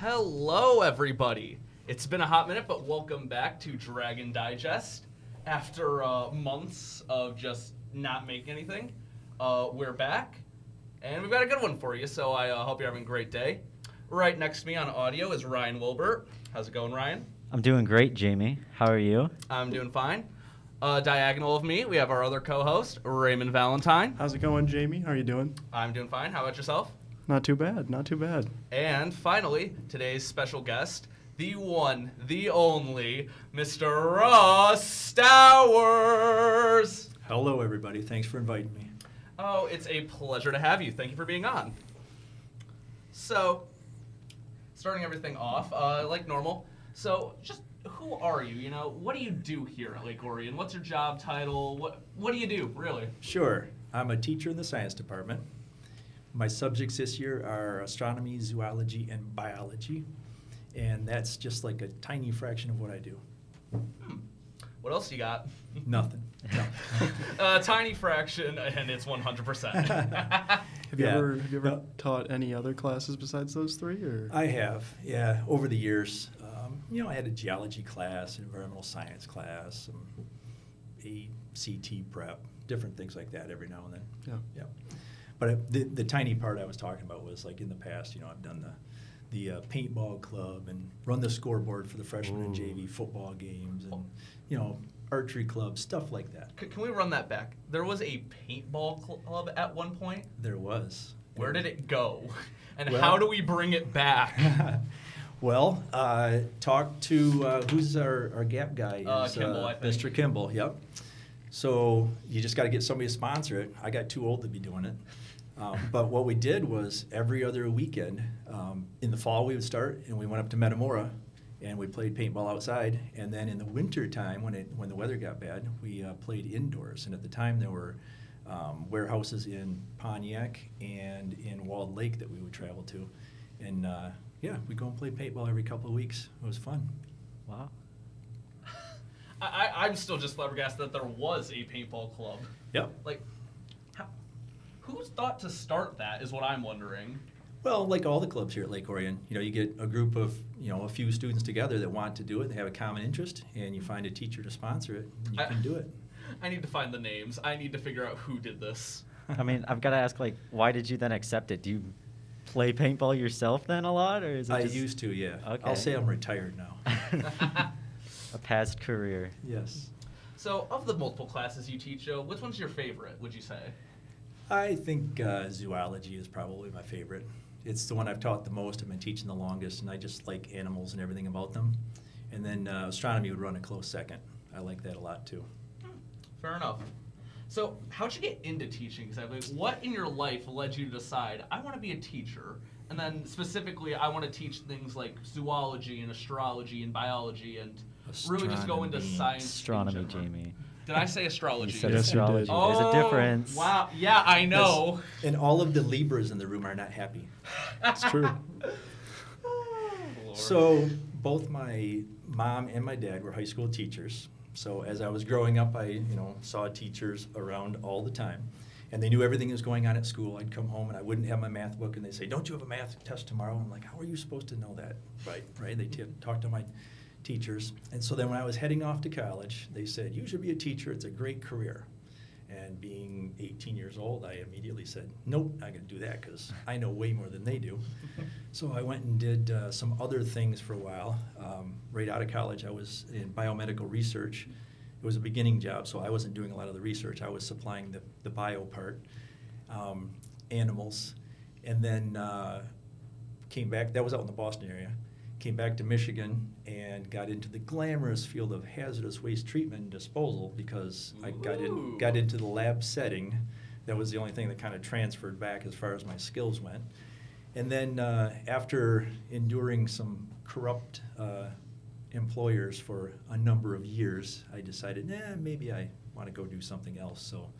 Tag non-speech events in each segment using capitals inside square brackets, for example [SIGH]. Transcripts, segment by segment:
Hello, everybody. It's been a hot minute, but welcome back to Dragon Digest. After uh, months of just not making anything, uh, we're back, and we've got a good one for you. So I uh, hope you're having a great day. Right next to me on audio is Ryan Wilbert. How's it going, Ryan? I'm doing great, Jamie. How are you? I'm doing fine. Uh, diagonal of me, we have our other co-host, Raymond Valentine. How's it going, Jamie? How are you doing? I'm doing fine. How about yourself? Not too bad. Not too bad. And finally, today's special guest, the one, the only, Mr. Ross Stowers. Hello, everybody. Thanks for inviting me. Oh, it's a pleasure to have you. Thank you for being on. So, starting everything off, uh, like normal. So, just who are you? You know, what do you do here at Lake Orion? What's your job title? What What do you do, really? Sure. I'm a teacher in the science department. My subjects this year are astronomy, zoology, and biology. And that's just like a tiny fraction of what I do. What else you got? [LAUGHS] Nothing. No. [LAUGHS] A tiny fraction, and it's 100%. [LAUGHS] Have you Yeah. ever have you ever No. taught any other classes besides those three? Or I have, yeah, over the years. Um, you know, I had a geology class, an environmental science class, some ACT prep, different things like that every now and then. yeah. Yeah. But I- the, the tiny part I was talking about was like in the past, you know, I've done the, the uh, paintball club and run the scoreboard for the freshman and JV football games and, you know, archery club, stuff like that. C- Can we run that back? There was a paintball club at one point. There was. Where did it go? [LAUGHS] And Well- how do we bring it back? [LAUGHS] well, uh, talk to uh, who's our, our gap guy? Uh, is, Kimball, I think. Mr. Kimball, yep. So you just got to get somebody to sponsor it. I got too old to be doing it. Um, but what we did was every other weekend um, in the fall we would start and we went up to Metamora and we played paintball outside. And then in the winter time when it when the weather got bad, we uh, played indoors. And at the time there were um, warehouses in Pontiac and in Walled Lake that we would travel to. And uh, yeah, we go and play paintball every couple of weeks. It was fun. Wow. [LAUGHS] I, I'm still just flabbergasted that there was a paintball club. Yep. Like, who's thought to start that is what I'm wondering. Well, like all the clubs here at Lake Orion, you know, you get a group of, you know, a few students together that want to do it, they have a common interest, and you find a teacher to sponsor it, and you I- can do it. [LAUGHS] I need to find the names. I need to figure out who did this. I mean, I've got to ask, like, why did you then accept it? Do you play paintball yourself then a lot, or is it I just used to, yeah. Okay. I'll say I'm retired now. [LAUGHS] a past career? yes. So, of the multiple classes you teach, Joe, which one's your favorite, would you say? I think uh, zoology is probably my favorite. It's the one I've taught the most, I've been teaching the longest, and I just like animals and everything about them. And then uh, astronomy would run a close second. I like that a lot too. Fair enough. So, how'd you get into teaching? Exactly. What in your life led you to decide I want to be a teacher, and then specifically I want to teach things like zoology and astrology and biology and really just go into science. Astronomy, general? Jamie. Did I say astrology? You said Yes, you astrology. did. There's a Oh, difference. Wow. Yeah, I know. And all of the Libras in the room are not happy. It's true. Lord. [LAUGHS] [LAUGHS] So both my mom and my dad were high school teachers. So as I was growing up, I you know saw teachers around all the time, and they knew everything that was going on at school. I'd come home and I wouldn't have my math book, and they'd say, "Don't you have a math test tomorrow?" I'm like, "How are you supposed to know that?" Right, right. They t- talked to my teachers, and so then when I was heading off to college, they said, "You should be a teacher. It's a great career." And being 18 years old, I immediately said, Nope, not going to do that because I know way more than they do. [LAUGHS] So I went and did uh, some other things for a while. Um, right out of college, I was in biomedical research. It was a beginning job, so I wasn't doing a lot of the research. I was supplying the, the bio part, um, animals. And then uh, came back, that was out in the Boston area. Came back to Michigan and got into the glamorous field of hazardous waste treatment and disposal because I got in, got into the lab setting. That was the only thing that kind of transferred back as far as my skills went. And then uh, after enduring some corrupt uh, employers for a number of years, I decided, nah, maybe I want to go do something else. So,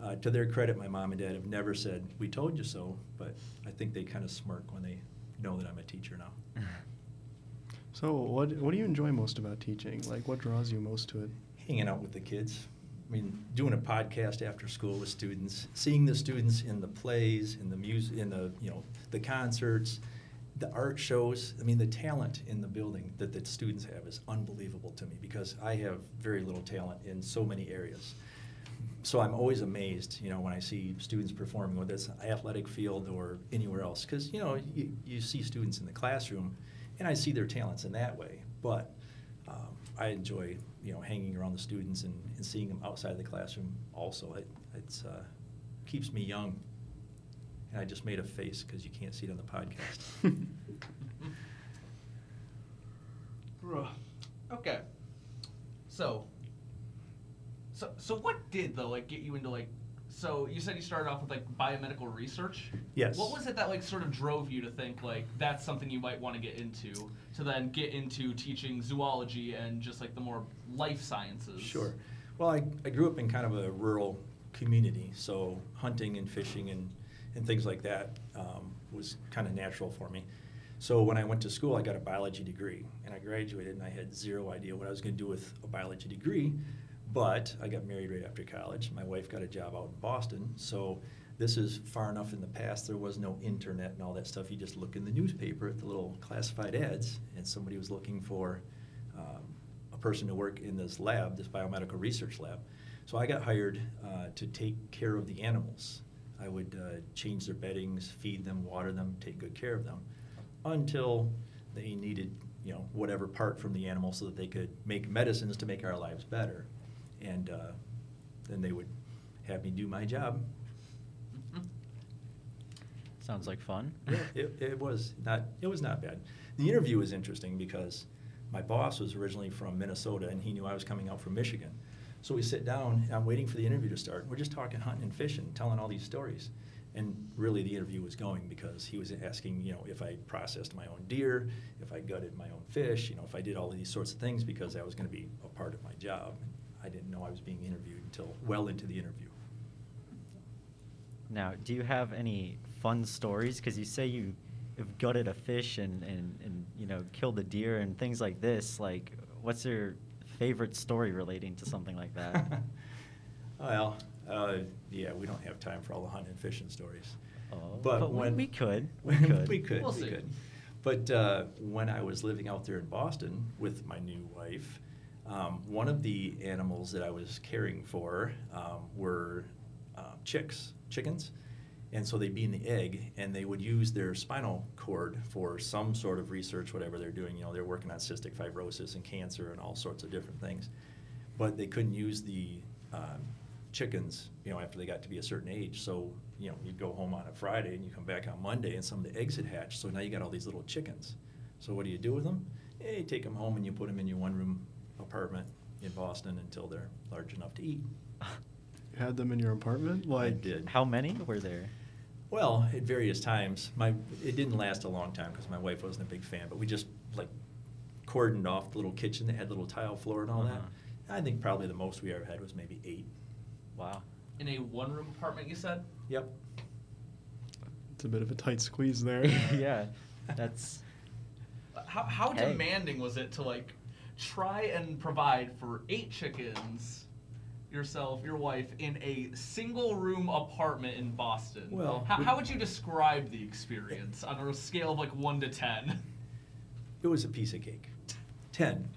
uh, to their credit, my mom and dad have never said, we told you so, but I think they kind of smirk when they know that I'm a teacher now. So, what what do you enjoy most about teaching? Like, what draws you most to it? Hanging out with the kids. I mean, doing a podcast after school with students, seeing the students in the plays, in the music, in the you know the concerts, the art shows, I mean, the talent in the building that the students have is unbelievable to me because I have very little talent in so many areas. So I'm always amazed, you know, when I see students performing, whether it's athletic field or anywhere else, because you know you, you see students in the classroom, and I see their talents in that way. But um, I enjoy, you know, hanging around the students and, and seeing them outside of the classroom. Also, it it's uh, keeps me young. And I just made a face because you can't see it on the podcast. [LAUGHS] okay. So, so, so what did though like get you into like? So you said you started off with like biomedical research. Yes. What was it that like sort of drove you to think like that's something you might want to get into to then get into teaching zoology and just like the more life sciences? Sure. Well, I, I grew up in kind of a rural community, so hunting and fishing and, and things like that um, was kind of natural for me. So when I went to school, I got a biology degree, and I graduated, and I had zero idea what I was going to do with a biology degree. But I got married right after college. My wife got a job out in Boston, so this is far enough in the past. There was no internet and all that stuff. You just look in the newspaper at the little classified ads, and somebody was looking for um, a person to work in this lab, this biomedical research lab. So I got hired uh, to take care of the animals. I would uh, change their beddings, feed them, water them, take good care of them, until they needed, you know, whatever part from the animal so that they could make medicines to make our lives better. And uh, then they would have me do my job. [LAUGHS] Sounds like fun. Yeah, it, it was not it was not bad. The interview was interesting because my boss was originally from Minnesota and he knew I was coming out from Michigan. So we sit down and I'm waiting for the interview to start. We're just talking hunting and fishing, telling all these stories. And really the interview was going because he was asking, you know, if I processed my own deer, if I gutted my own fish, you know, if I did all of these sorts of things because that was going to be a part of my job. I didn't know I was being interviewed until well into the interview. Now, do you have any fun stories? Because you say you have gutted a fish and, and, and you know killed a deer and things like this. Like, what's your favorite story relating to something like that? [LAUGHS] well, uh, yeah, we don't have time for all the hunting and fishing stories. Oh, but, but we- when we could. [LAUGHS] We when- could. we could. We'll we see. could. But uh, when I was living out there in Boston with my new wife, um, one of the animals that I was caring for um, were uh, chicks, chickens. And so they'd be in the egg, and they would use their spinal cord for some sort of research, whatever they're doing. You know, they're working on cystic fibrosis and cancer and all sorts of different things. But they couldn't use the um, chickens, you know, after they got to be a certain age. So, you know, you'd go home on a Friday and you come back on Monday, and some of the eggs had hatched. So now you got all these little chickens. So what do you do with them? You take them home and you put them in your one-room apartment in Boston until they're large enough to eat. You had them in your apartment? I did. How many were there? Well, at various times. My it didn't last a long time because my wife wasn't a big fan. But we just like cordoned off the little kitchen that had little tile floor and all Uh-huh. that. I think probably the most we ever had was maybe eight. Wow. In a one-room apartment, you said. Yep. it's a bit of a tight squeeze there. [LAUGHS] yeah, [LAUGHS] that's How, how Hey. demanding was it to like try and provide for eight chickens, yourself, your wife, in a single room apartment in Boston? Well, how, how would you describe the experience on a scale of like one to ten? It was a piece of cake. Ten.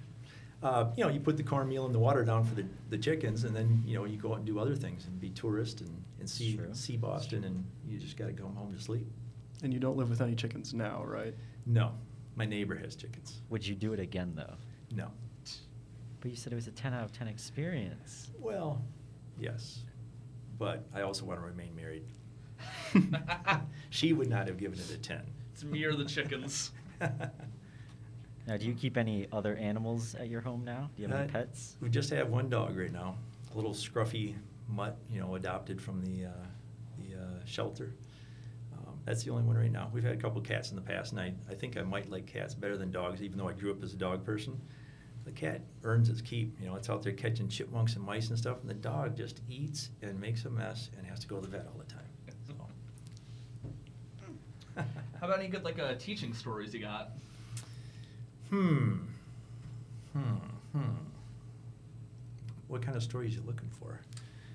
Uh, you know, you put the cornmeal and the water down for the, the chickens, and then you know you go out and do other things and be tourist and, and see True. see Boston, and you just got to go home to sleep. and you don't live with any chickens now, right? No, my neighbor has chickens. Would you do it again though? No. But you said it was a 10 out of 10 experience. Well, yes, but I also want to remain married. [LAUGHS] she would not have given it a ten. It's me or the chickens. [LAUGHS] Now, do you keep any other animals at your home now? Do you have any Uh, pets? We just have one dog right now, a little scruffy mutt, you know, adopted from the uh, the uh, shelter. Um, that's the only one right now. We've had a couple cats in the past, and I, I think I might like cats better than dogs, even though I grew up as a dog person. The cat earns its keep. You know, it's out there catching chipmunks and mice and stuff, and the dog just eats and makes a mess and has to go to the vet all the time. So. [LAUGHS] How about any good like uh, teaching stories you got? Hmm. Hmm. Hmm. What kind of stories you looking for?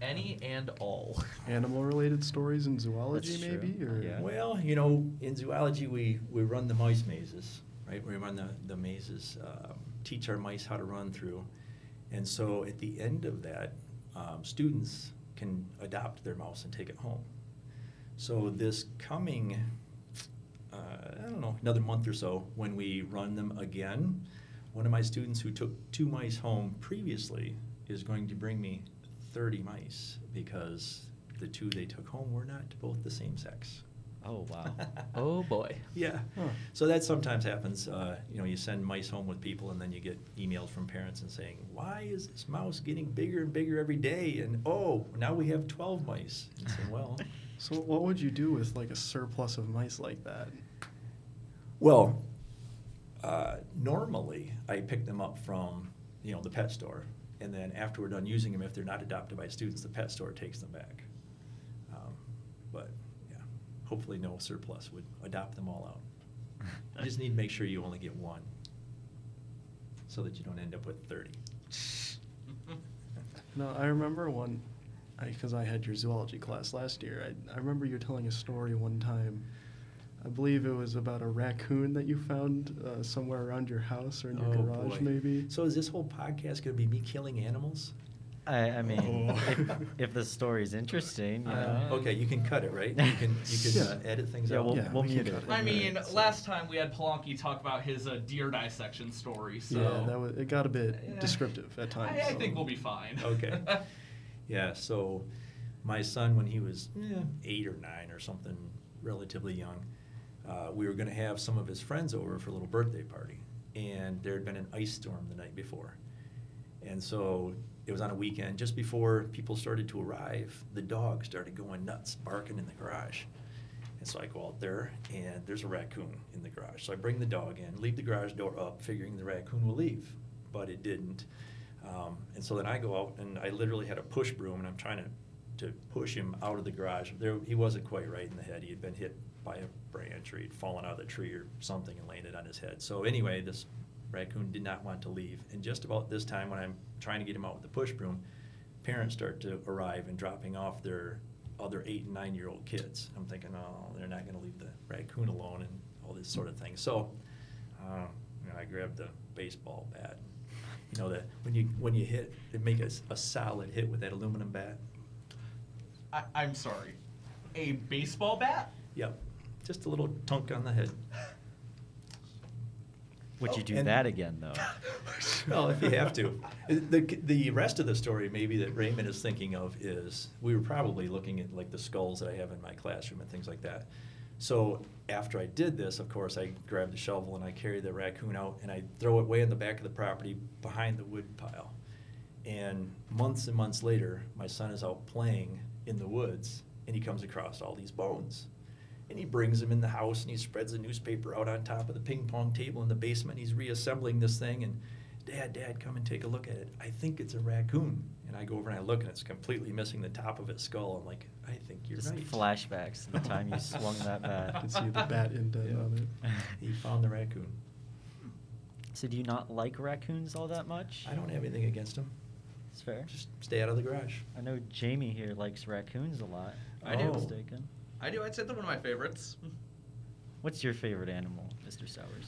Any and all. [LAUGHS] Animal related stories in zoology, That's true. maybe? Or Yeah. Well, you know, in zoology, we, we run the mice mazes, right? We run the, the mazes, um, teach our mice how to run through. And so at the end of that, um, students can adopt their mouse and take it home. So this coming, uh, I don't know, another month or so, when we run them again, one of my students who took two mice home previously is going to bring me 30 mice because the two they took home were not both the same sex. Oh, wow. [LAUGHS] Oh, boy. Yeah. Huh. So that sometimes happens. Uh, you know, you send mice home with people, and then you get emails from parents and saying, "Why is this mouse getting bigger and bigger every day?" And oh, now we have twelve mice. And say, [LAUGHS] well, So what would you do with like a surplus of mice like that? well, uh, normally I pick them up from you know the pet store, and then after we're done using them, if they're not adopted by students, the pet store takes them back. Um, but yeah, hopefully no surplus would adopt them all out. [LAUGHS] You just need to make sure you only get one, so that you don't end up with thirty. No, I remember one, because I, had your zoology class last year. I, I remember you telling a story one time. I believe it was about a raccoon that you found uh, somewhere around your house or in your Oh, garage, boy. maybe. So is this whole podcast going to be me killing animals? I, I mean, Oh. if, if the story's interesting, you Uh, know. Okay, you can cut it, right? You can you can uh, Yeah. edit things Yeah, out. we'll, Yeah, we'll we can mute cut it. it. I mean, Right, so- last time we had Polanki talk about his uh, deer dissection story, so Yeah, that was, it got a bit Yeah. descriptive at times. I, I so- think we'll be fine. Okay. [LAUGHS] Yeah, so my son, when he was eh, eight or nine or something, relatively young, uh, we were going to have some of his friends over for a little birthday party. And there had been an ice storm the night before. And so it was on a weekend. Just before people started to arrive, the dog started going nuts, barking in the garage. And so I go out there, and there's a raccoon in the garage. So I bring the dog in, leave the garage door up, figuring the raccoon will leave. But it didn't. Um, and so then I go out, and I literally had a push broom, and I'm trying to, to push him out of the garage. There, he wasn't quite right in the head. He had been hit by a branch, or he'd fallen out of the tree or something and landed on his head. So anyway, this raccoon did not want to leave. And just about this time, when I'm trying to get him out with the push broom, parents start to arrive and dropping off their other eight and nine year old kids. I'm thinking, oh, they're not going to leave the raccoon alone and all this sort of thing. So, uh, you know, I grabbed the baseball bat. You know that when you when you hit, it make a solid hit with that aluminum bat. I, I'm sorry. A baseball bat? Yep, just a little tunk on the head. [LAUGHS] Would you Oh, do and- that again, though? [LAUGHS] well, if you have to. The, the rest of the story, maybe that Raymond is thinking of, is we were probably looking at like the skulls that I have in my classroom and things like that. So after I did this, of course, I grabbed the shovel and I carry the raccoon out and I throw it way in the back of the property behind the wood pile. And months and months later, my son is out playing in the woods and he comes across all these bones. And he brings them in the house and he spreads a newspaper out on top of the ping pong table in the basement. He's reassembling this thing and, Dad, Dad, come and take a look at it. I think it's a raccoon. And I go over and I look and it's completely missing the top of its skull. I'm like, I think you're Just right. flashbacks to the time you swung that [LAUGHS] bat. I can see the bat indent Yeah. on it. [LAUGHS] He found the raccoon. So do you not like raccoons all that much? I don't have anything against them. It's fair. Just stay out of the garage. I know Jamie here likes raccoons a lot. I I'm oh. do. mistaken. I do. I'd say they're one of my favorites. What's your favorite animal, Mr. Stowers?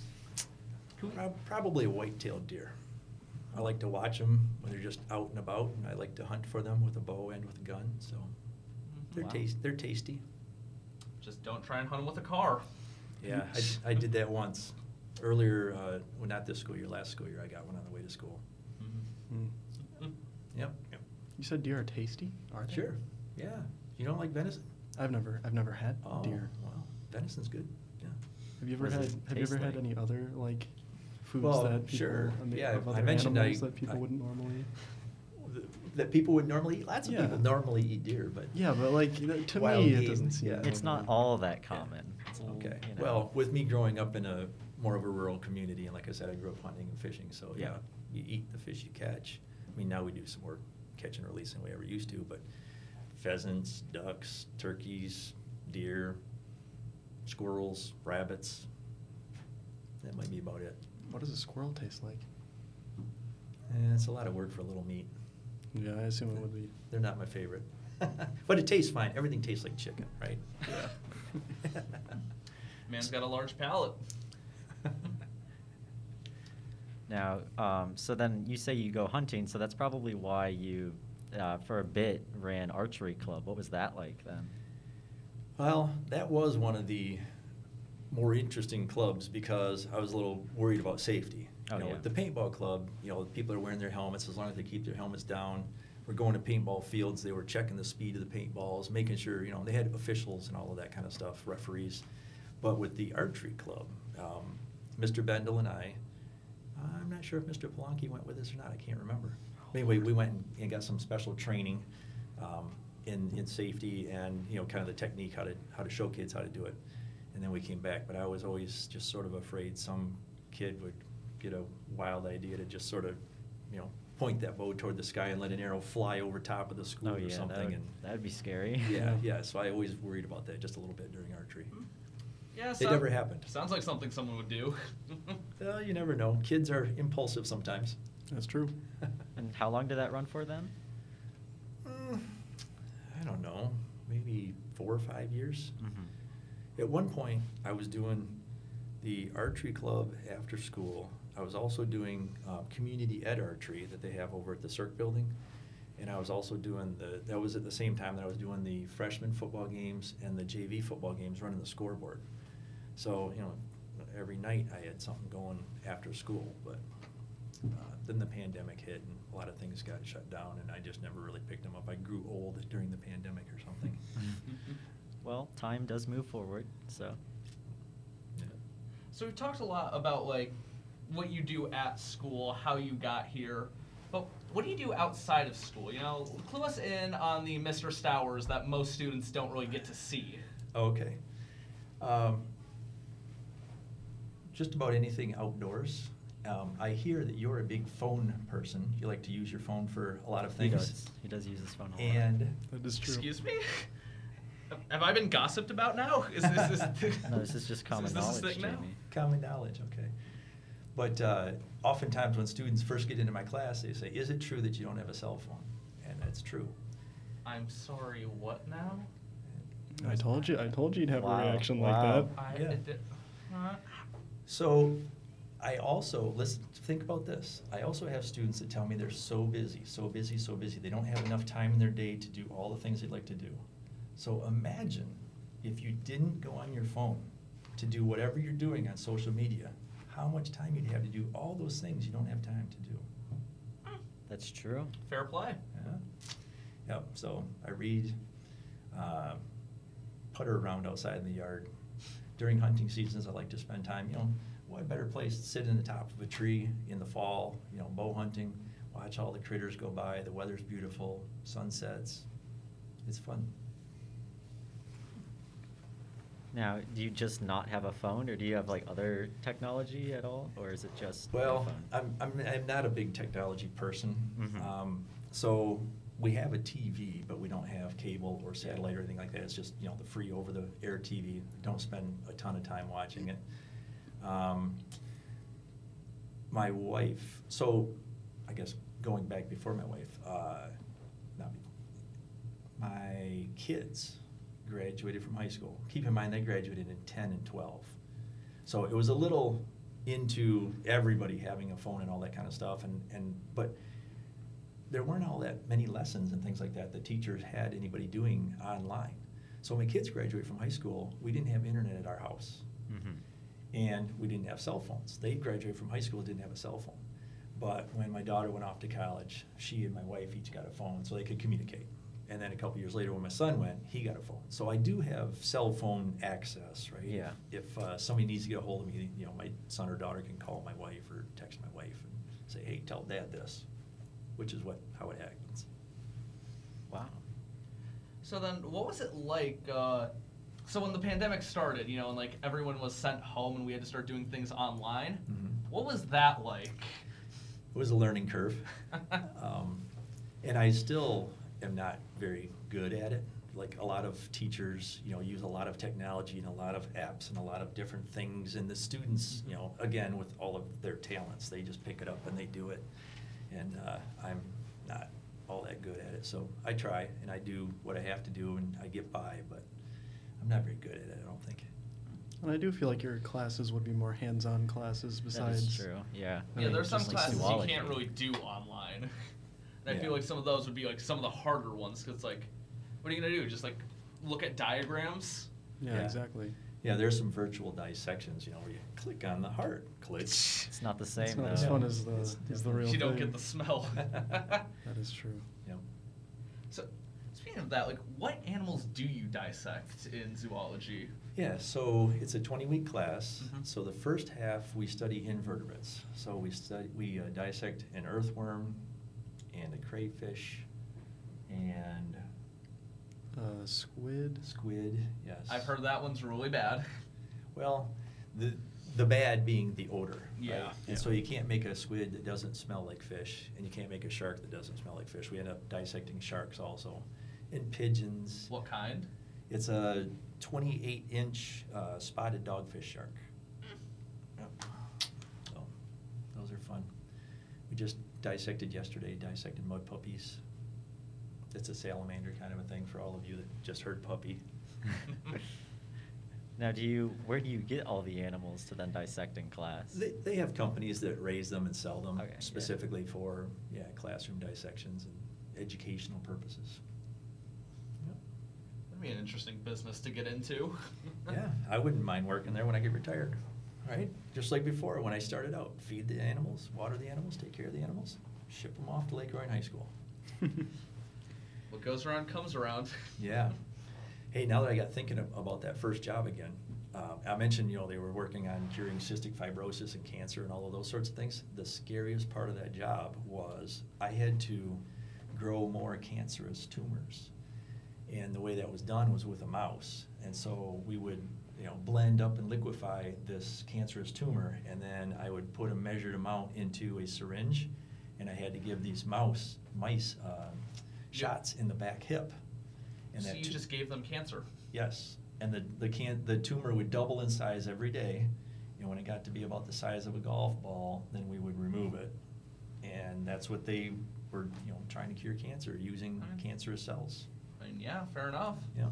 Prob- Probably a white-tailed deer. I like to watch them when they're just out and about, and I like to hunt for them with a bow and with a gun. So they're Wow. taste they're tasty. Just don't try and hunt them with a car. Yeah, I, I did that once earlier. Uh, well, not this school year, last school year. I got one on the way to school. Mm. Yep. yep. You said deer are tasty? Are they? Sure. Yeah. You don't like venison? I've never, I've never had Oh, deer. well, venison's good. Yeah. Have you ever had, have you ever taste had any other like foods Well, that people, sure. I mean, Yeah, of I mentioned I- animals that people I- wouldn't normally? Th- That people would normally eat. Lots of Yeah. people normally eat deer, but Yeah, but like to Wild me, it game, doesn't seem. yeah. It's not all that Yeah. common. It's a Okay. you know. Well, with me growing up in a more of a rural community, and like I said, I grew up hunting and fishing, so yeah, Yeah. you eat the fish you catch. I mean, now we do some more catch and release than we ever used to, but pheasants, ducks, turkeys, deer, squirrels, rabbits. That might be about it. What does a squirrel taste like? And it's a lot of work for a little meat. Yeah, I assume it would be. They're not my favorite. [LAUGHS] but it tastes fine. Everything tastes like chicken, right? Yeah. [LAUGHS] Man's got a large palate. [LAUGHS] Now, um, so then you say you go hunting, so that's probably why you, uh, for a bit, ran archery club. What was that like then? Well, that was one of the more interesting clubs because I was a little worried about safety. Oh, you know, yeah. with the paintball club, you know, people are wearing their helmets as long as they keep their helmets down. We're going to paintball fields. They were checking the speed of the paintballs, making sure you know they had officials and all of that kind of stuff, referees. But with the archery club, um, Mr. Bendel and I, I'm not sure if Mr. Polanki went with us or not. I can't remember. Anyway, we went and- and got some special training um, in in safety and you know kind of the technique how to how to show kids how to do it. And then we came back, but I was always just sort of afraid some kid would get a wild idea to just sort of, you know, point that bow toward the sky and let an arrow fly over top of the school oh or yeah, something. that would, and that'd be scary. [LAUGHS] yeah, [LAUGHS] yeah. So I always worried about that just a little bit during archery. Yeah, It never happened. Sounds like something someone would do. Well, you never know. Kids are impulsive sometimes. That's true. [LAUGHS] And how long did that run for then? Mm, I don't know, maybe four or five years. Mm-hmm. At one point, I was doing the archery club after school. I was also doing uh, community ed archery that they have over at the Cirque building. And I was also doing the, that was at the same time that I was doing the freshman football games and the JV football games, running the scoreboard. So, you know, every night I had something going after school, but uh, then the pandemic hit and a lot of things got shut down and I just never really picked them up. I grew old during the pandemic or something. [LAUGHS] Well, time does move forward, so. Yeah. So we've talked a lot about like what you do at school, how you got here, but what do you do outside of school? You know, clue us in on the Mr. Stowers that most students don't really get to see. Okay. Um, just about anything outdoors. Um, I hear that you're a big phone person. You like to use your phone for a lot of things. He things. does. He does use his phone a lot. And That is true. Excuse me? [LAUGHS] Have I been gossiped about now? [LAUGHS] Is this, is [LAUGHS] No, this is just common is this a knowledge, thing now? Jamie. common knowledge, okay. But uh, oftentimes when students first get into my class, they say, "Is it true that you don't have a cell phone?" And that's true. I'm sorry, what now? I told you. I told you you'd have Wow, a reaction wow. like that. I Yeah. it- huh? So I also listen think about this. I also have students that tell me they're so busy, so busy, so busy. They don't have enough time in their day to do all the things they'd like to do. So imagine if you didn't go on your phone to do whatever you're doing on social media, how much time you'd have to do all those things you don't have time to do. That's true. Fair play. Yeah. Yep. So I read, uh, putter around outside in the yard. During hunting seasons, I like to spend time. You know, what better place to sit in the top of a tree in the fall? You know, bow hunting, watch all the critters go by. The weather's beautiful, sunsets. It's fun. Now, do you just not have a phone, or do you have like other technology at all, or is it just Well? I'm, I'm, I'm not a big technology person. Mhm. Um, so we have a TV, but we don't have cable or satellite or anything like that. It's just, you know, the free over the air TV. Don't spend a ton of time watching it. Um, my wife, so I guess going back before my wife, uh, not my kids graduated from high school. Keep in mind, they graduated in 10 and 12. So it was a little into everybody having a phone and all that kind of stuff. And, and but there weren't all that many lessons and things like that that teachers had anybody doing online. So when my kids graduated from high school, we didn't have internet at our house. Mhm. And we didn't have cell phones. They graduated from high school, didn't have a cell phone. But when my daughter went off to college, she and my wife each got a phone so they could communicate. And then a couple years later, when my son went, he got a phone. So I do have cell phone access, right? Yeah. If uh, somebody needs to get a hold of me, you know, my son or daughter can call my wife or text my wife and say, "Hey, tell Dad this," which is what how it happens. Wow. So then, what was it like? Uh, so when the pandemic started, you know, and like everyone was sent home and we had to start doing things online. Mhm. What was that like? It was a learning curve. [LAUGHS] um, and I still am not very good at it. Like a lot of teachers, you know, use a lot of technology and a lot of apps and a lot of different things. And the students, you know, again, with all of their talents, they just pick it up and they do it. And uh, I'm not all that good at it. So I try and I do what I have to do and I get by, but I'm not very good at it, I don't think. And I do feel like your classes would be more hands-on classes besides. is true. Yeah. I Yeah, mean, there's some like classes you can't really do online. [LAUGHS] And I Yeah. feel like some of those would be like some of the harder ones because like, what are you gonna do? Just like look at diagrams? Yeah, Yeah. exactly. Yeah, there's some virtual dissections, you know, where you click on the heart, click. It's not the same It's not though. as fun as the It's as the different. real you don't thing. get the smell. [LAUGHS] That is true. Yep. So, speaking of that, like, what animals do you dissect in zoology? Yeah, so it's a 20-week class. Mhm. So the first half, we study invertebrates. So we study, we uh, dissect an earthworm and a crayfish and Uh, squid. squid, yes. I've heard that one's really bad. [LAUGHS] Well, the, the bad being the odor. Yeah. right? And so you can't make a squid that doesn't smell like fish, and you can't make a shark that doesn't smell like fish. We end up dissecting sharks also, and pigeons. What kind? It's a 28-inch uh, spotted dogfish shark. Yep. So, those are fun. We just dissected yesterday, dissected mud puppies. It's a salamander kind of a thing for all of you that just heard puppy. [LAUGHS] Now, do you where do you get all the animals to then dissect in class? They, they have companies that raise them and sell them Okay, yeah. specifically for, yeah, classroom dissections and educational purposes. Yep. That'd be an interesting business to get into. [LAUGHS] Yeah, I wouldn't mind working there when I get retired, right? Just like before, when I started out, feed the animals, water the animals, take care of the animals, ship them off to Lake Orion High School. [LAUGHS] What goes around comes around. [LAUGHS] Yeah. Hey, now that I got thinking about that first job again, uh, I mentioned, you know, they were working on curing cystic fibrosis and cancer and all of those sorts of things. The scariest part of that job was I had to grow more cancerous tumors. And the way that was done was with a mouse. And so we would, you know, blend up and liquefy this cancerous tumor, and then I would put a measured amount into a syringe, and I had to give these mouse, mice, uh, shots in the back hip. And so that you tu- just gave them cancer. Yes, and the, the can, the tumor would double in size every day, and when it got to be about the size of a golf ball, then we would remove it. And that's what they were, you know, trying to cure cancer, using cancerous cells. I mean, yeah, fair enough. Yeah.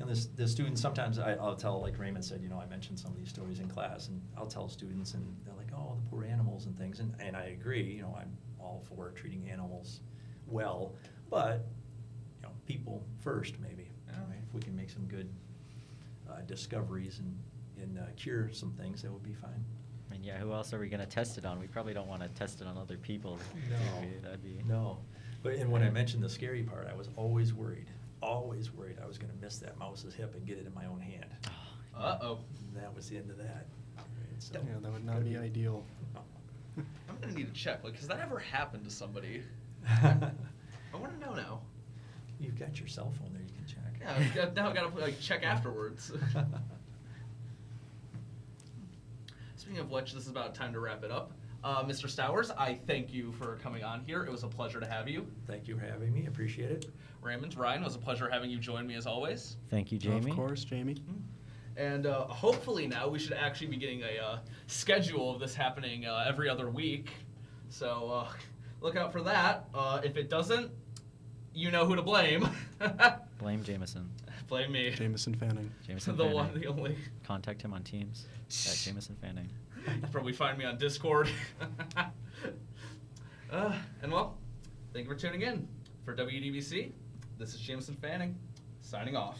And this, the students, sometimes I, I'll tell, like Raymond said, you know, I mentioned some of these stories in class, and I'll tell students, and they're like, oh, the poor animals and things, and, and I agree, you know, I'm all for treating animals well, but, you know, people first, maybe. Yeah. right? If we can make some good uh, discoveries and, and uh, cure some things, that would be fine. I mean, yeah, who else are we gonna test it on? We probably don't wanna test it on other people. No, [LAUGHS] That'd be. No, but, and when I mentioned the scary part, I was always worried, always worried I was gonna miss that mouse's hip and get it in my own hand. Oh, Uh-oh. That was the end of that. right? So- Yeah, that would not be ideal. [LAUGHS] I'm gonna need to check, like, has that ever happened to somebody? [LAUGHS] I wanna know now. You've got your cell phone there, you can check. Yeah, I've got- now I gotta, like, check afterwards. [LAUGHS] Speaking of which, this is about time to wrap it up. Uh, Mr. Stowers, I thank you for coming on here. It was a pleasure to have you. Thank you for having me, appreciate it. Raymond, Ryan, it was a pleasure having you join me as always. Thank you, Jamie. Of course, Jamie. And uh, hopefully now we should actually be getting a uh, schedule of this happening uh, every other week. So uh, look out for that. Uh, if it doesn't, you know who to blame. [LAUGHS] Blame Jameson. blame me. Jameson Fanning. Jameson the Fanning. one, the only. Contact him on Teams at Jameson Fanning. You probably find me on Discord. [LAUGHS] uh, and well, thank you for tuning in. For WDBC, this is Jameson Fanning, signing off.